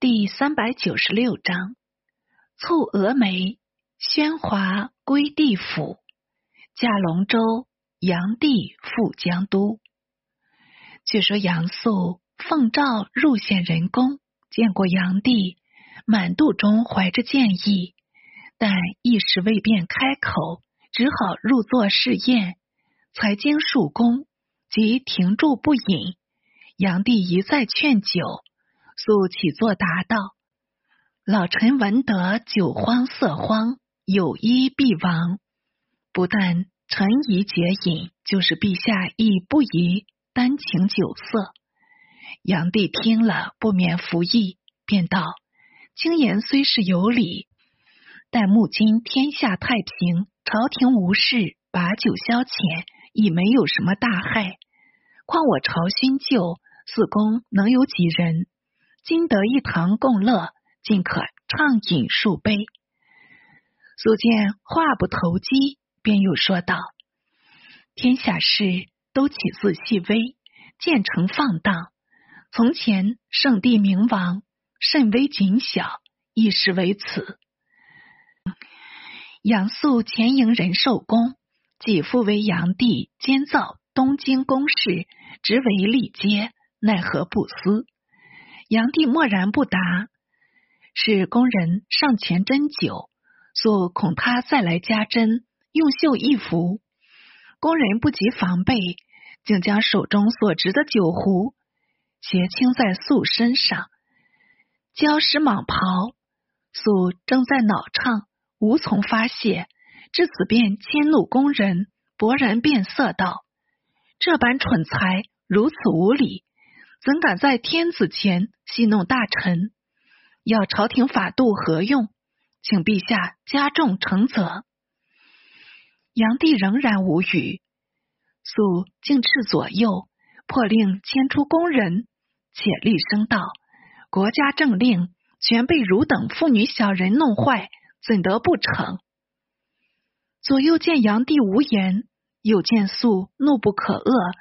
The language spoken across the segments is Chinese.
第三百九十六章，蹙峨眉，喧哗归地府。驾龙舟，杨帝赴江都。据说杨素奉诏入献人宫，见过杨帝，满肚中怀着建议，但一时未便开口，只好入座试宴。才经数宫，即停住不饮。杨帝一再劝酒，素起坐答道：“老臣闻得酒荒色荒，有医必亡。不但臣宜节饮，就是陛下亦不宜单请酒色。”杨帝听了，不免服意，便道：“卿言虽是有理，但目今天下太平，朝廷无事，把酒消遣，已没有什么大害。况我朝勋旧。”四公能有几人？今得一堂共乐，尽可畅饮数杯。苏建话不投机，便又说道：“天下事都起自细微，渐成放荡。从前圣帝明王甚微谨小，亦是为此。杨素前营仁寿宫，继父为杨帝监造东京宫事，职为历阶。奈何不思？杨帝默然不答。是工人上前斟酒，素恐他再来加针，用袖一拂。工人不及防备，竟将手中所执的酒壶斜倾在素身上，浇湿蟒袍。素正在恼畅，无从发泄，至此便迁怒工人，勃然变色道：“这般蠢材，如此无礼！”怎敢在天子前戏弄大臣？要朝廷法度何用？请陛下加重惩责。炀帝仍然无语，素径斥左右，破令迁出宫人，且厉声道：“国家政令全被汝等妇女小人弄坏，怎得不成？”左右见炀帝无言，又见素怒不可遏。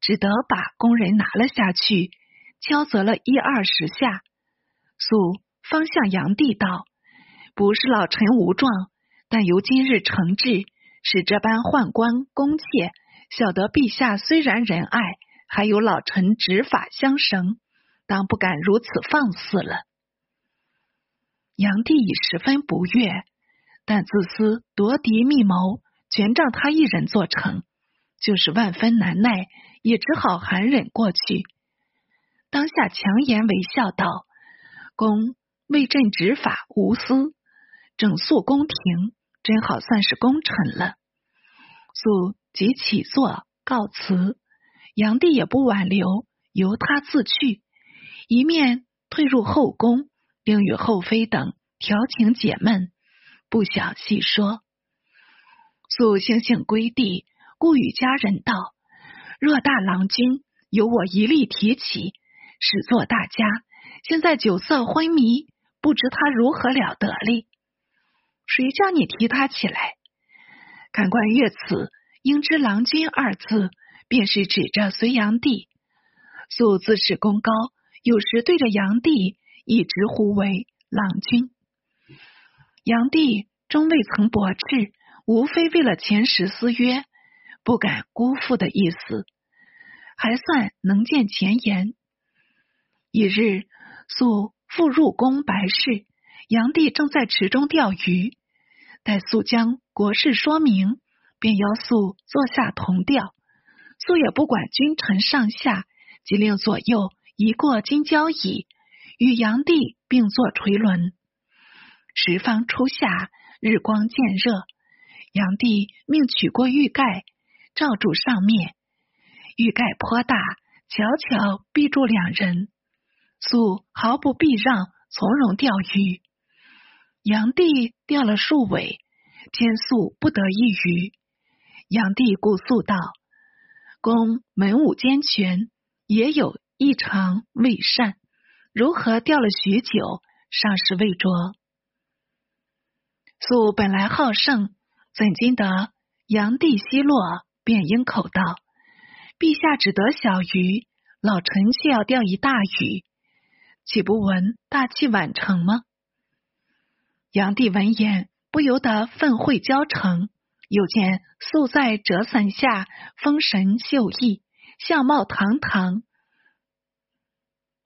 只得把工人拿了下去，敲责了一二十下。素方向炀帝道：“不是老臣无状，但由今日惩治，使这般宦官宫妾晓得陛下虽然仁爱，还有老臣执法相绳，当不敢如此放肆了。”炀帝已十分不悦，但自私夺嫡密谋，全仗他一人做成，就是万分难耐。也只好含忍过去。当下强颜微笑道：“公为朕执法无私，整肃宫廷，真好算是功臣了。”素即起坐告辞，炀帝也不挽留，由他自去，一面退入后宫，并与后妃等调情解闷，不想细说。素悻悻归地，故与家人道。若大郎君由我一力提起，始作大家。现在酒色昏迷，不知他如何了得哩？谁叫你提他起来？看官阅此，应知“郎君”二字，便是指着隋炀帝。素自恃功高，有时对着炀帝一直呼为“郎君”。炀帝终未曾驳斥，无非为了前时私约。不敢辜负的意思，还算能见前言。一日，素复入宫白事，炀帝正在池中钓鱼，待素将国事说明，便邀素坐下同钓。素也不管君臣上下，即令左右移过金交椅，与炀帝并坐垂纶。时方初夏，日光渐热，炀帝命取过玉盖。罩住上面，欲盖颇大，悄悄逼住两人。素毫不避让，从容钓鱼。炀帝钓了数尾，偏素不得一鱼。炀帝顾素道：“公文武兼全，也有异常未善，如何钓了许久，尚是未着？”素本来好胜，怎经得炀帝奚落？便应口道：“陛下只得小鱼，老臣却要钓一大鱼。岂不闻大器晚成吗？炀帝闻言，不由得愤恚交成。又见素在折伞下，风神秀逸，相貌堂堂，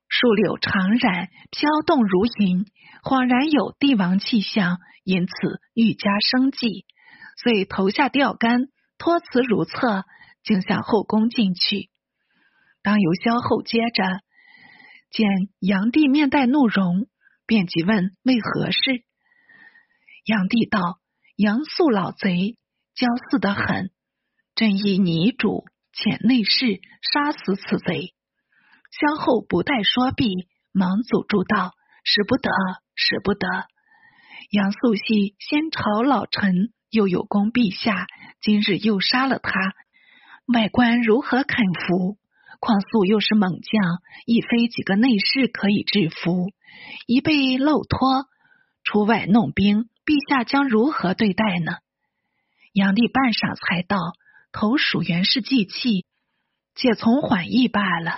树柳长染，飘动如银，恍然有帝王气象，因此愈加生计。遂投下钓竿，托辞如厕，竟向后宫进去。当由萧后接着，见炀帝面带怒容，便急问为何事。炀帝道：“杨素老贼。”骄肆得很，朕以拟主遣内侍杀死此贼。萧后不待说毕，忙阻住道：“使不得，使不得！杨素系先朝老臣，又有功陛下，今日又杀了他，外官如何肯服？况素又是猛将，亦非几个内侍可以制服。一被漏脱，出外弄兵，陛下将如何对待呢？”炀帝半晌才道：“投鼠原是祭器，且从缓意罢了。”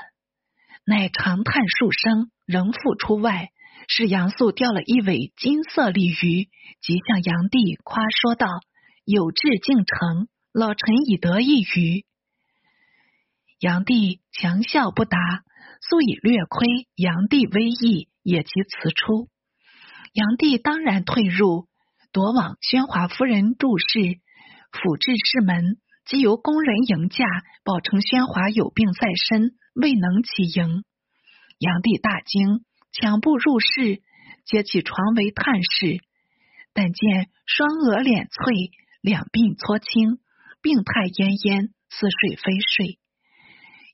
乃长叹数声，仍复出外。是杨素钓了一尾金色鲤鱼，即向杨帝夸说道：“有志竟成，老臣已得一鱼。”杨帝强笑不答，素以略亏杨帝威仪，也即辞出。杨帝当然退入，夺往宣华夫人住室。府治室门，即由宫人迎驾，保称宣华有病在身，未能起迎。杨帝大惊，强步入室，揭起床围探视，但见双额脸翠，两鬓搓青，病态奄奄，似睡非睡。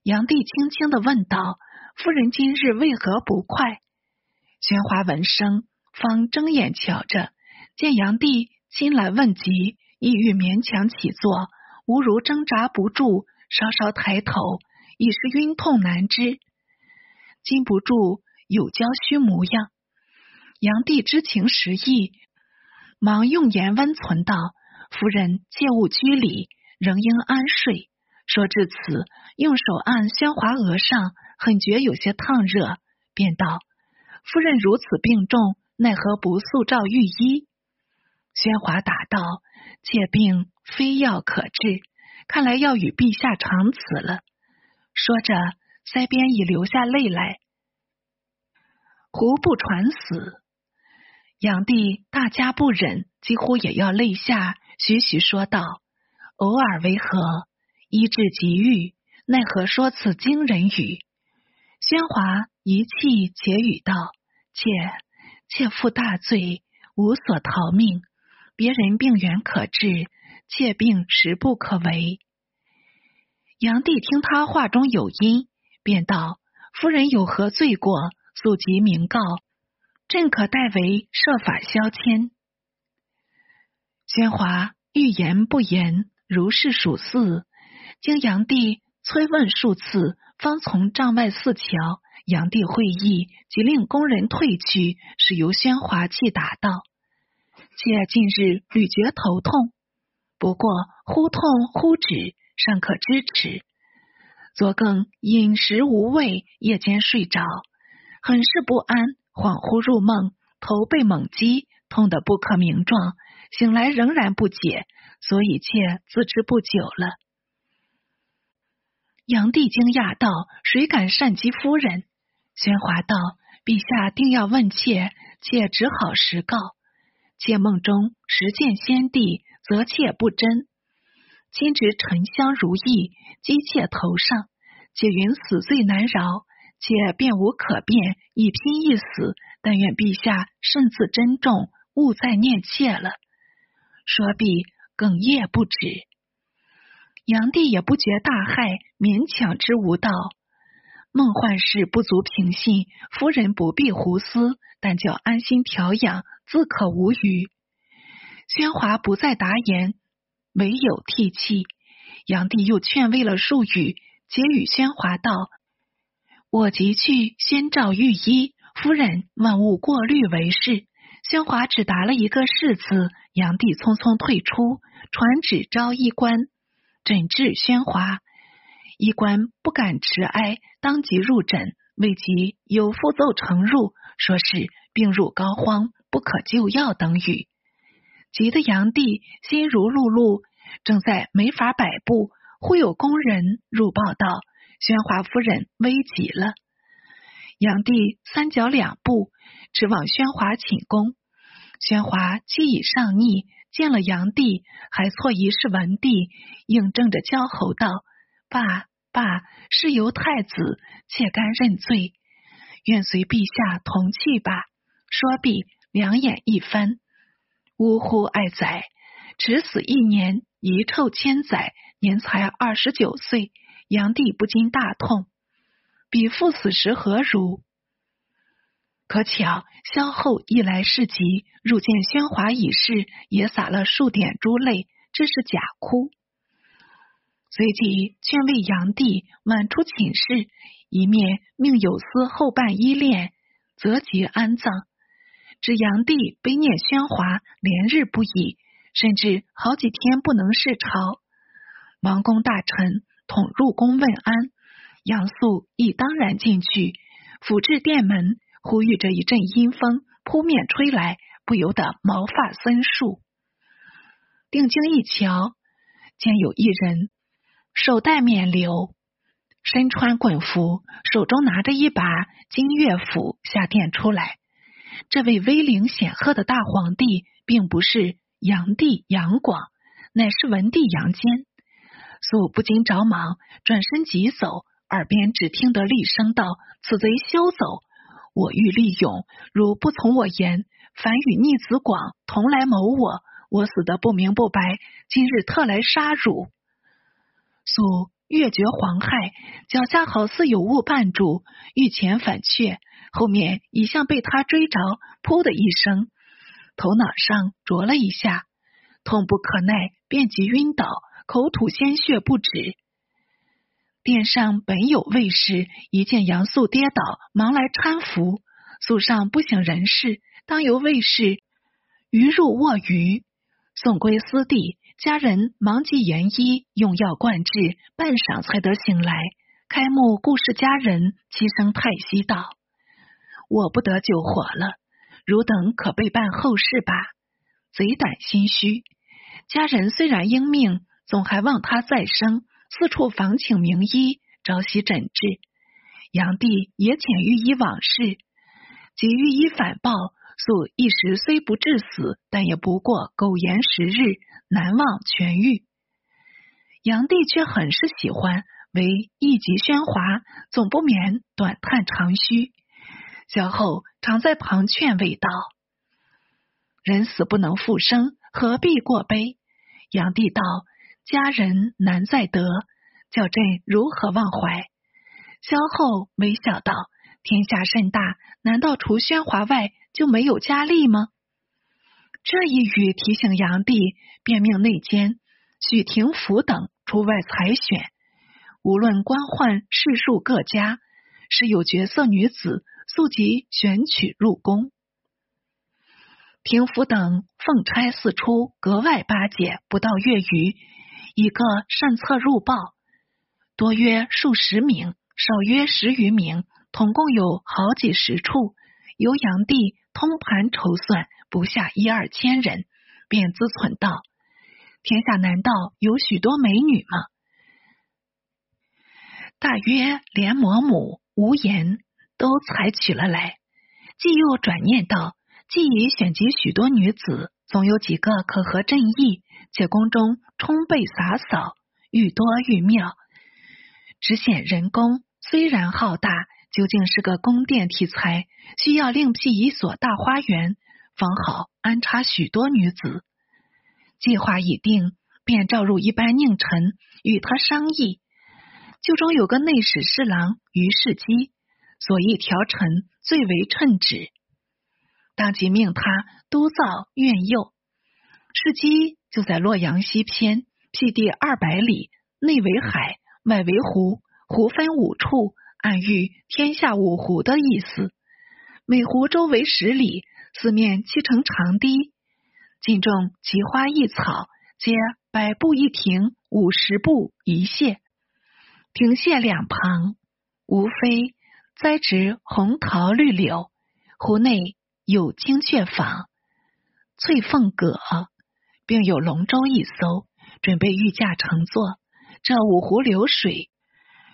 炀帝轻轻的问道：“夫人今日为何不快？”宣华闻声，方睁眼瞧着，见炀帝亲来问疾。意欲勉强起坐，吾如挣扎不住，稍稍抬头，已是晕痛难支，禁不住有娇虚模样。炀帝知情识意，忙用言温存道：“夫人切勿拘礼，仍应安睡。”说至此，用手按宣华额上，很觉有些烫热，便道：“夫人如此病重，奈何不速召御医？”宣华答道。妾病非药可治，看来要与陛下长辞了。说着，腮边已流下泪来。胡不传死？炀帝大家不忍，几乎也要泪下，徐徐说道：“偶尔为何？医治急愈，奈何说此惊人语？”宣华一气，且语道：“妾妾负大罪，无所逃命。”别人病源可治，妾病实不可为。炀帝听他话中有因，便道：“夫人有何罪过？速即明告，朕可代为设法消迁。”宣华欲言不言，如是数次，经炀帝催问数次，方从帐外四瞧。炀帝会意，即令宫人退去，是由宣华气答道。妾近日屡觉头痛，不过忽痛忽止，尚可支持。昨更饮食无味，夜间睡着，很是不安，恍惚入梦，头被猛击，痛得不可名状。醒来仍然不解，所以妾自知不久了。炀帝惊讶道：“谁敢擅击夫人？”宣华道：“陛下定要问妾，妾只好实告。”妾梦中实见先帝，则妾不真。今值沉香如意，击妾头上，且云死罪难饶，且便无可辩，一拼一死。但愿陛下慎自珍重，勿再念妾了。说毕，哽咽不止。炀帝也不觉大骇，勉强之无道。梦幻事不足平信，夫人不必胡思，但叫安心调养。自可无虞。宣华不再答言，唯有涕泣。炀帝又劝慰了数语，皆与宣华道：“我即去宣召御医，夫人万物过虑为是。”宣华只答了一个“是”字。炀帝匆匆退出，传旨召医官诊治宣华。医官不敢迟哀，当即入诊，未及有复奏呈入，说是病入膏肓，不可救药等语。急得炀帝心如碌碌，正在没法摆布，忽有宫人入报道：宣华夫人危急了。炀帝三脚两步，直往宣华寝宫。宣华既已上逆，见了炀帝，还错疑是文帝，应正着骄吼道：“爸爸，是由太子，妾甘认罪，愿随陛下同去吧。”说毕，两眼一翻。呜呼！爱哉，迟死一年，遗臭千载，年才二十九岁。炀帝不禁大痛。彼父死时何如？可巧萧后一来事急，入见宣华已逝，也洒了数点珠泪，这是假哭。随即劝慰炀帝晚出寝室，一面命有司后办依殓，择吉安葬。指炀帝悲念宣华，连日不已，甚至好几天不能视朝。王公大臣统入宫问安，杨素亦当然进去，府至殿门，呼吁着一阵阴风扑面吹来，不由得毛发森竖。定睛一瞧，见有一人手戴冕旒，身穿衮服，手中拿着一把金乐斧，下殿出来。这位威灵显赫的大皇帝，并不是炀帝杨广，乃是文帝杨坚。素不禁着忙，转身急走，耳边只听得厉声道：“此贼休走！我欲立勇，如不从我言，反与逆子广同来谋我。我死得不明不白，今日特来杀汝。”素越觉惶骇，脚下好似有物绊住，欲前反却。后面已像被他追着，噗的一声，头脑上啄了一下，痛不可耐，便即晕倒，口吐鲜血不止。殿上本有卫士，一见杨素跌倒，忙来搀扶。素上不省人事，当由卫士鱼入卧鱼，送归私地。家人忙即研医，用药灌治，半晌才得醒来。开目顾视家人，齐声叹息道。我不得救活了，汝等可备办后事吧。贼胆心虚，家人虽然应命，总还望他再生，四处访请名医，朝夕诊治。炀帝也遣御医往事，及御医反报，素一时虽不致死，但也不过苟延十日，难望痊愈。炀帝却很是喜欢，为一级喧哗，总不免短叹长吁。萧后常在旁劝慰道：“人死不能复生，何必过悲？”炀帝道：“家人难再得，叫朕如何忘怀？”萧后微笑道：“天下甚大，难道除宣华外就没有佳丽吗？”这一语提醒炀帝，便命内监许廷甫等出外采选，无论官宦士庶各家，是有绝色女子。速即选取入宫，廷甫等奉差四出，格外巴结。不到月余，一个善策入报，多约数十名，少约十余名，统共有好几十处。由炀帝通盘筹算，不下一二千人，便自忖道：天下难道有许多美女吗？大约连嬷母无言。都采取了来，既又转念道：既已选集许多女子，总有几个可合朕意，且宫中充备洒扫，愈多愈妙。只显人工虽然浩大，究竟是个宫殿题材，需要另辟一所大花园，方好安插许多女子。计划已定，便召入一班佞臣与他商议。就中有个内史侍郎于世基。所议调陈最为称旨，当即命他督造苑右。世基就在洛阳西偏，辟地二百里，内为海，外为湖，湖分五处，暗喻天下五湖的意思。每湖周围十里，四面砌成长堤，尽种奇花异草，皆百步一亭，五十步一榭，亭榭两旁无非。栽植红桃绿柳，湖内有金雀舫、翠凤阁，并有龙舟一艘，准备御驾乘坐。这五湖流水，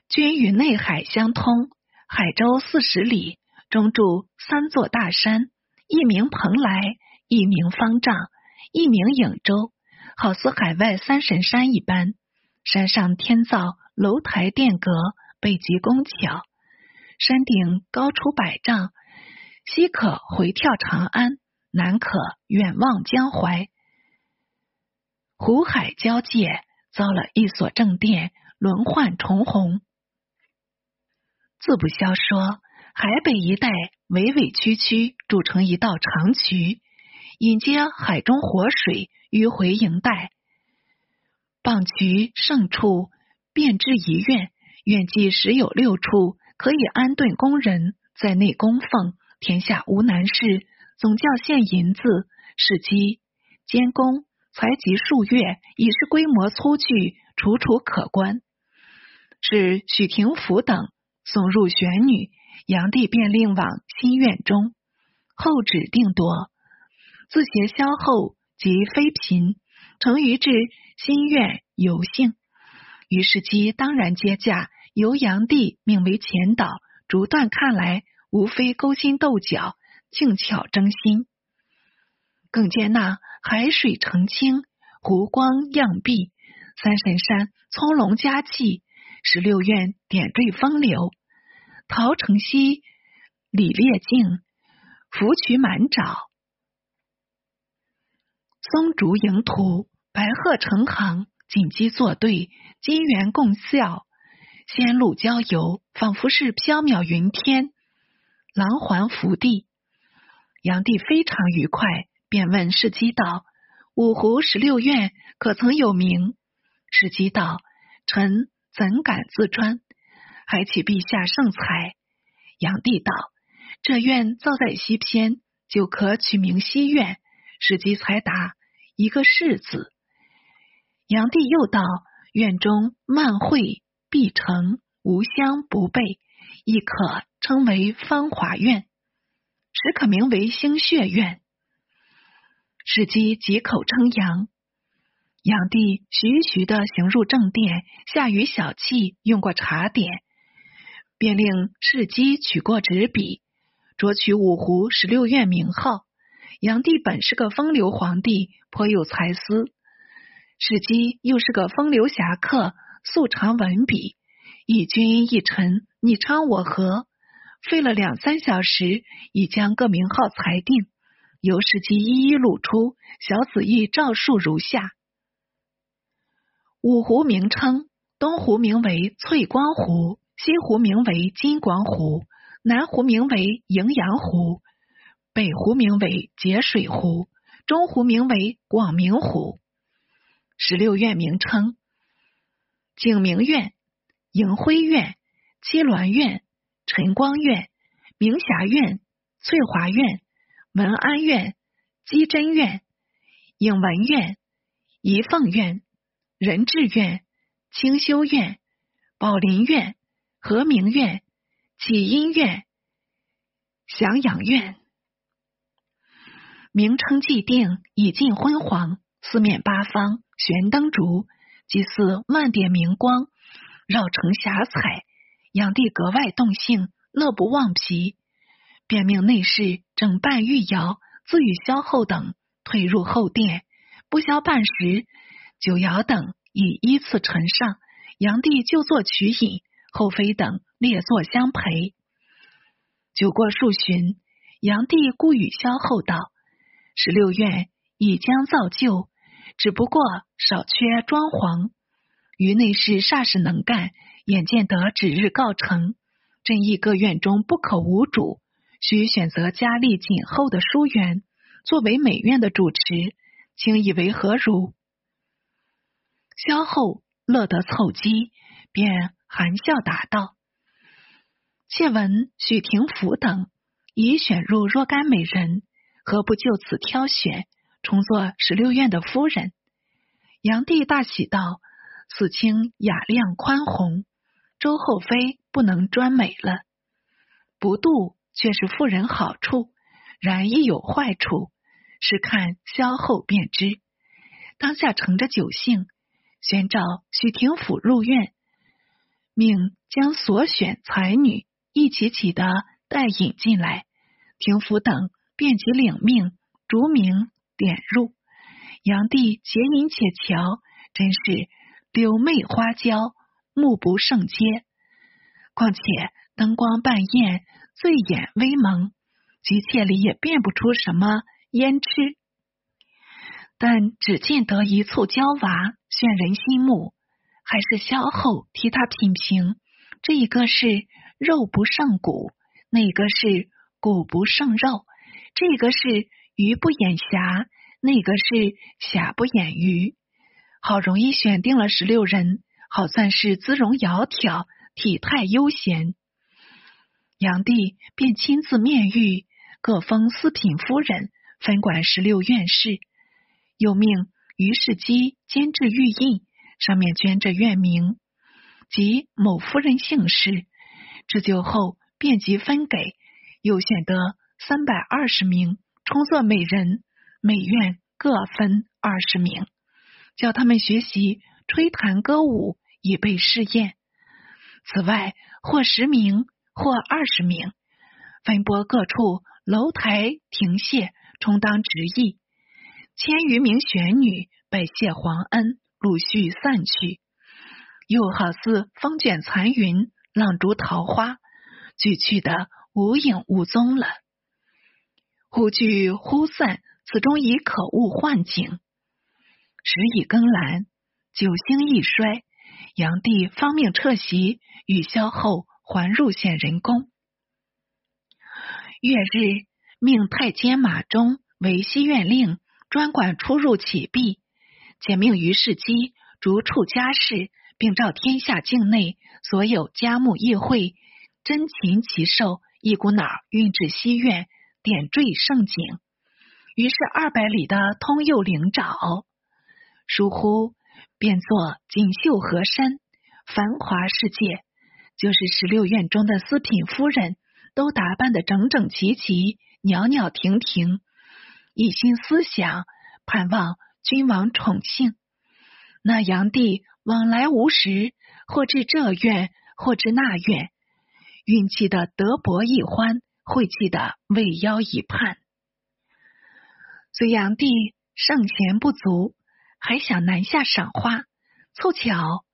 均与内海相通，海州四十里，中住三座大山，一名蓬莱，一名方丈，一名影洲，好似海外三神山一般。山上天造楼台殿阁，北极宫巧。山顶高出百丈，西可回眺长安，南可远望江淮。湖海交界，造了一所正殿，轮换重红。自不消说，海北一带委委屈屈，筑成一道长渠，引接海中活水迂回营带。傍渠胜处，便至一院，院计时有六处。可以安顿工人在内供奉，天下无难事。总教献银子，使机监工，才及数月，已是规模粗巨，楚楚可观。是许廷甫等送入玄女，炀帝便令往新院中，后指定夺，自携萧后及妃嫔，成于至新院游幸。于是姬当然接驾。由炀帝命为前导，逐段看来，无非勾心斗角、静巧争心。更见那海水澄清，湖光漾碧，三神山葱茏佳气，十六院点缀风流。陶城西，李烈静，芙蕖满沼，松竹迎途，白鹤成行，锦鸡作对，金猿共啸。仙路郊游，仿佛是缥缈云天，狼环福地。炀帝非常愉快，便问世基道：“五湖十六院可曾有名？”世基道：“臣怎敢自专？还请陛下圣裁。”炀帝道：“这院造在西偏，就可取名西院。”世基才答：“一个世字。”炀帝又道：“院中漫会。”必成无香不备，亦可称为芳华院，时可名为星血院。史记几口称扬。炀帝徐徐的行入正殿，下雨小憩，用过茶点，便令侍姬取过纸笔，着取五湖十六院名号。炀帝本是个风流皇帝，颇有才思；史姬又是个风流侠客。素常文笔，一君一臣，你昌我和，费了两三小时，已将各名号裁定，由史记一一录出。小子亦照述如下：五湖名称：东湖名为翠光湖，西湖名为金光湖，南湖名为荥阳湖，北湖名为节水湖，中湖名为广明湖。十六院名称。景明院、迎辉院、七鸾院、晨光院、明霞院、翠华院、文安院、基真院、影文院、仪凤院、仁智院、清修院、宝林院、和明院、启音院、祥养院。名称既定，已近昏黄，四面八方悬灯烛。即似万点明光，绕城霞彩，炀帝格外动兴，乐不忘疲，便命内侍整办御窑，自与萧后等退入后殿。不消半时，酒肴等已依次陈上，炀帝就坐取饮，后妃等列坐相陪。酒过数巡，炀帝故与萧后道：“十六院已将造就。”只不过少缺装潢，于内侍煞是能干，眼见得指日告成，朕意各院中不可无主，需选择佳丽锦后的淑媛作为美院的主持，请以为何如？萧后乐得凑机，便含笑答道：“妾闻许廷甫等已选入若干美人，何不就此挑选？”重做十六院的夫人，炀帝大喜道：“此卿雅量宽宏，周后妃不能专美了。”不度却是妇人好处，然亦有坏处，是看消后便知。当下乘着酒兴，宣召许廷府入院，命将所选才女一起起的带引进来。廷府等便即领命，逐名点入。杨帝且饮且瞧，真是柳媚花娇，目不胜嗟。况且灯光半艳，醉眼微蒙，急切里也辨不出什么胭脂。但只见得一簇娇娃，炫人心目。还是萧后替他品评：这一个是肉不胜骨，那个是骨不胜肉；这个是鱼不眼瑕，那个是瑕不掩鱼。好容易选定了十六人，好算是姿容窈窕，体态悠闲。炀帝便亲自面谕，各封四品夫人，分管十六院事。又命于世基监制玉印，上面镌着院名及某夫人姓氏。置酒后便即分给，又选得三百二十名，充作每人每院各分二十名，叫他们学习吹弹歌舞，以备试验。此外，或十名，或二十名，分拨各处楼台亭榭，充当职役。千余名玄女拜谢皇恩，陆续散去，又好似风卷残云，浪逐桃花，俱去的无影无踪了。忽聚忽散，此中已可悟幻境。时已更阑，九星易衰，炀帝方命撤席，雨消后还入显仁宫。月日，命太监马忠为西院令。专管出入启闭，且命于世基逐处家事，并召天下境内所有家木议会，珍禽奇兽，一股脑运至西苑，点缀盛景。于是二百里的通右灵沼，疏忽变作锦绣河山，繁华世界。就是十六院中的四品夫人，都打扮的整整齐齐，袅袅婷婷。一心思想，盼望君王宠幸。那炀帝往来无时，或至这院，或至那院，运气的德薄一欢，晦气的未邀一盼。隋炀帝圣贤不足，还想南下赏花，凑巧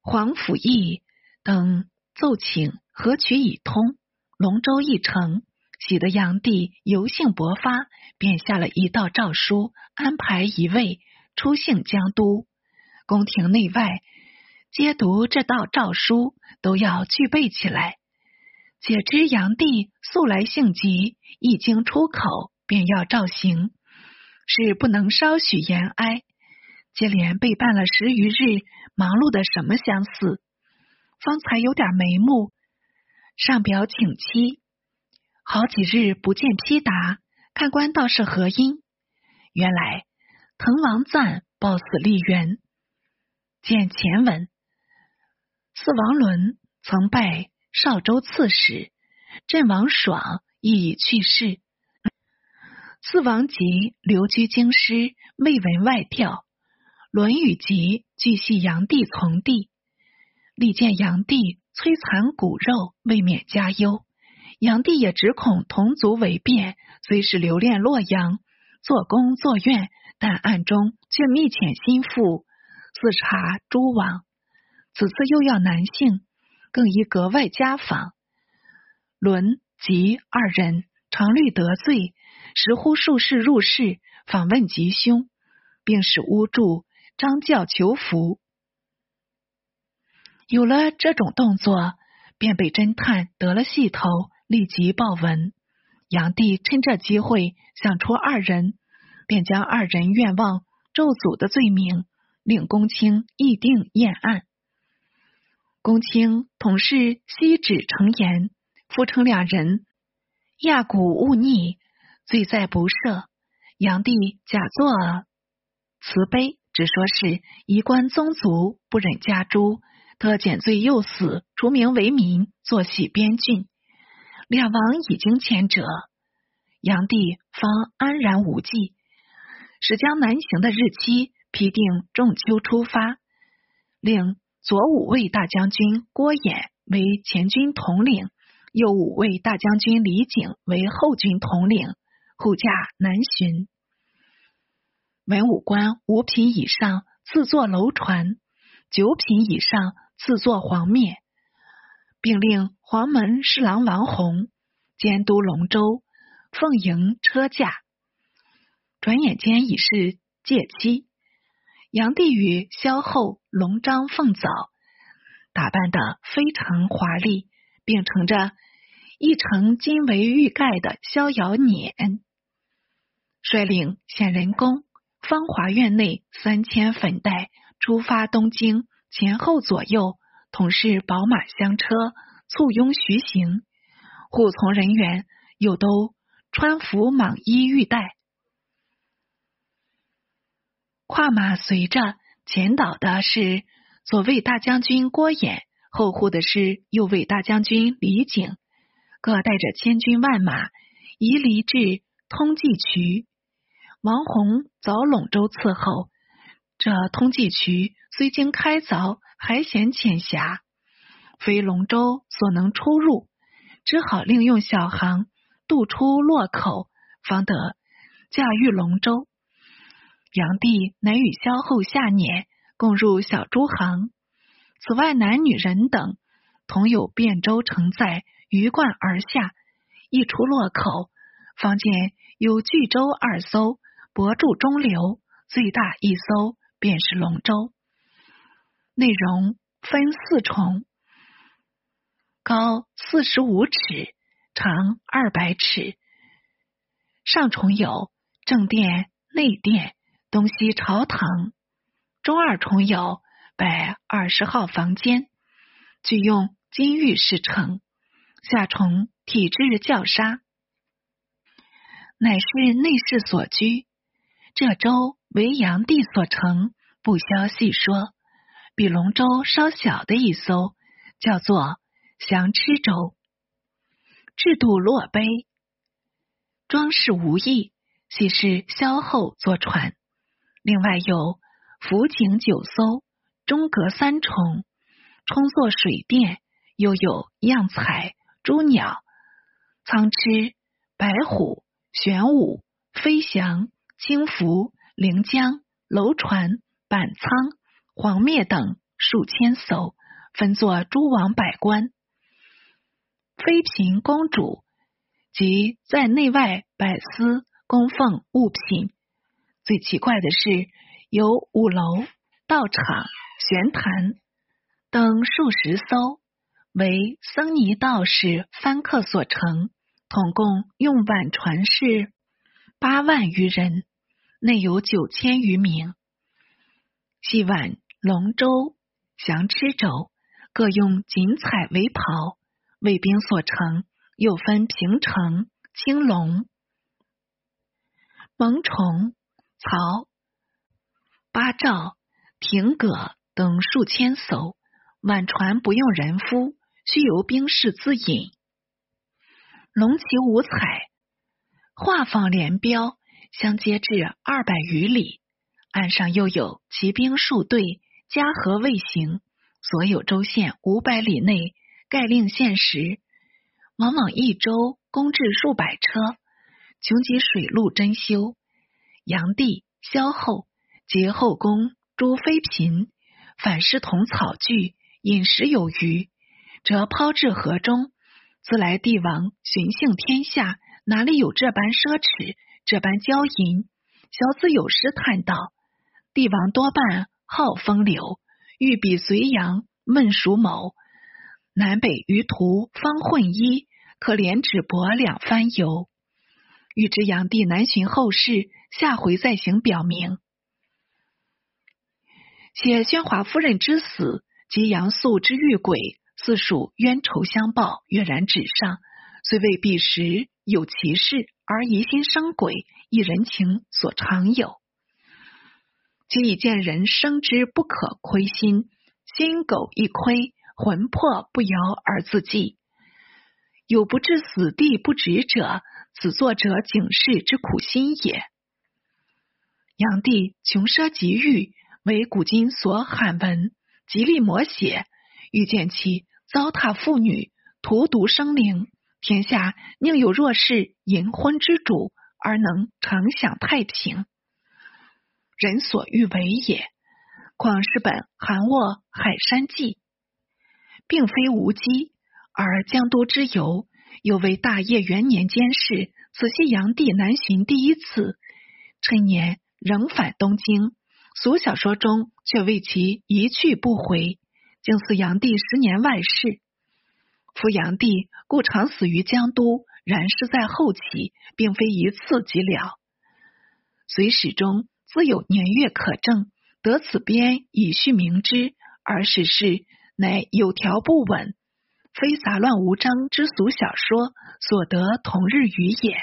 皇甫义等奏请合曲已通，龙舟一程。喜得炀帝游兴勃发，便下了一道诏书，安排一位出幸江都。宫廷内外皆读这道诏书，都要具备起来。且知炀帝素来性急，一经出口，便要照行，是不能稍许延哀。接连被办了十余日，忙碌的什么相似，方才有点眉目，上表请期。好几日不见批答，看官道是何因？原来滕王赞报死立元，见前文，四王伦曾拜少州刺史，镇王爽亦已去世。四王吉留居京师，未闻外调。伦与吉俱系炀帝从弟，力见炀帝摧残骨肉，未免加忧。炀帝也只恐同族为变，虽是留恋洛阳做宫作院，但暗中却密遣心腹自查诸王。此次又要南幸，更宜格外家访。伦及二人常虑得罪，时呼术士入室访问吉凶，并使巫祝张教求福。有了这种动作，便被侦探得了细头。立即报闻，杨帝趁这机会想出二人，便将二人愿望咒诅的罪名，令公卿议定验案。公卿同是悉旨成言，复称两人亚古勿逆，罪在不赦。杨帝假作慈悲，只说是夷官宗族不忍加诛，特减罪又死，除名为民，作洗边郡。两王已经前者，炀帝方安然无忌，使将南行的日期批定仲秋出发，令左武卫大将军郭衍为前军统领，右武卫大将军李景为后军统领，护驾南巡。文武官五品以上自坐楼船，九品以上自作黄冕，并令黄门侍郎王弘监督龙舟，奉迎车驾。转眼间已是借期，炀帝与萧后、龙章、凤藻打扮的非常华丽，并乘着一乘金围玉盖的逍遥辇，率领显仁宫。芳华院内三千粉黛出发东京，前后左右同是宝马香车簇拥徐行，护从人员又都穿服蟒衣玉带，跨马随着前导的是左卫大将军郭衍，后护的是右卫大将军李景，各带着千军万马，移离至通济渠。王弘凿陇州伺候，这通济渠虽经开凿，还嫌浅狭，非龙舟所能出入，只好另用小航渡出洛口，方得驾驭龙舟。炀帝乃与萧后下辇，共入小诸行。此外，男女人等同有汴州承载，鱼贯而下。一出洛口，方见有巨舟二艘。泊住中流，最大一艘便是龙舟，内容分四重，高四十五尺，长二百尺。上重有正殿、内殿、东西朝堂；中二重有百二十号房间，俱用金玉饰成；下重体制较沙，乃是内侍所居。这周为炀帝所乘，不消细说。比龙舟稍小的一艘，叫做降螭舟，制度落碑，装饰无异，系是萧后坐船。另外有浮井九艘，中隔三重，充作水殿，又有样彩、朱鸟、苍螭、白虎、玄武、飞翔。轻浮、临江、楼船、板舱、黄灭等数千艘，分作诸王百官、妃嫔、公主及在内外百司供奉物品。最奇怪的是，有五楼、道场、玄坛等数十艘，为僧尼道士帆客所乘，统共用碗船是。八万余人，内有九千余名。戏挽龙舟、降螭舟，各用锦彩为袍。卫兵所乘，又分平城、青龙、蒙虫、曹、八兆、亭阁等数千艘。晚船不用人夫，须由兵士自引。龙旗五彩。画舫连标，相接至二百余里。岸上又有骑兵数队，加河卫行。所有州县五百里内，盖令限时。往往一周公至数百车，穷极水陆珍修。炀帝、萧后、结后宫诸妃嫔，反师同草具，饮食有余，则抛至河中。自来帝王巡幸天下。哪里有这般奢侈，这般骄淫？小子有诗叹道：“帝王多半好风流，欲比隋阳闷熟谋。南北余途方混衣，可怜只帛两番游。”欲知炀帝南巡后事，下回再行表明。写宣华夫人之死及杨素之遇鬼，自属冤仇相报，跃然纸上，虽未必实。有其事而疑心生鬼，一人情所常有。今已见人生之不可亏心，心苟一亏，魂魄不摇而自寂。有不至死地不止者，此作者警示之苦心也。炀帝穷奢极欲，为古今所罕闻，极力摹写，欲见其糟蹋妇女，荼毒生灵，天下宁有若是淫昏之主，而能常享太平？人所欲为也。况是本韩卧海山记，并非无稽，而江都之游，又为大业元年间事。此系炀帝南巡第一次，春年。仍返东京，俗小说中却为其一去不回，竟似炀帝十年外事。夫炀帝故常死于江都，然是在后期，并非一次即了。隋史中自有年月可证，得此编以续明之，而史事乃有条不紊，非杂乱无章之俗小说所得同日语也。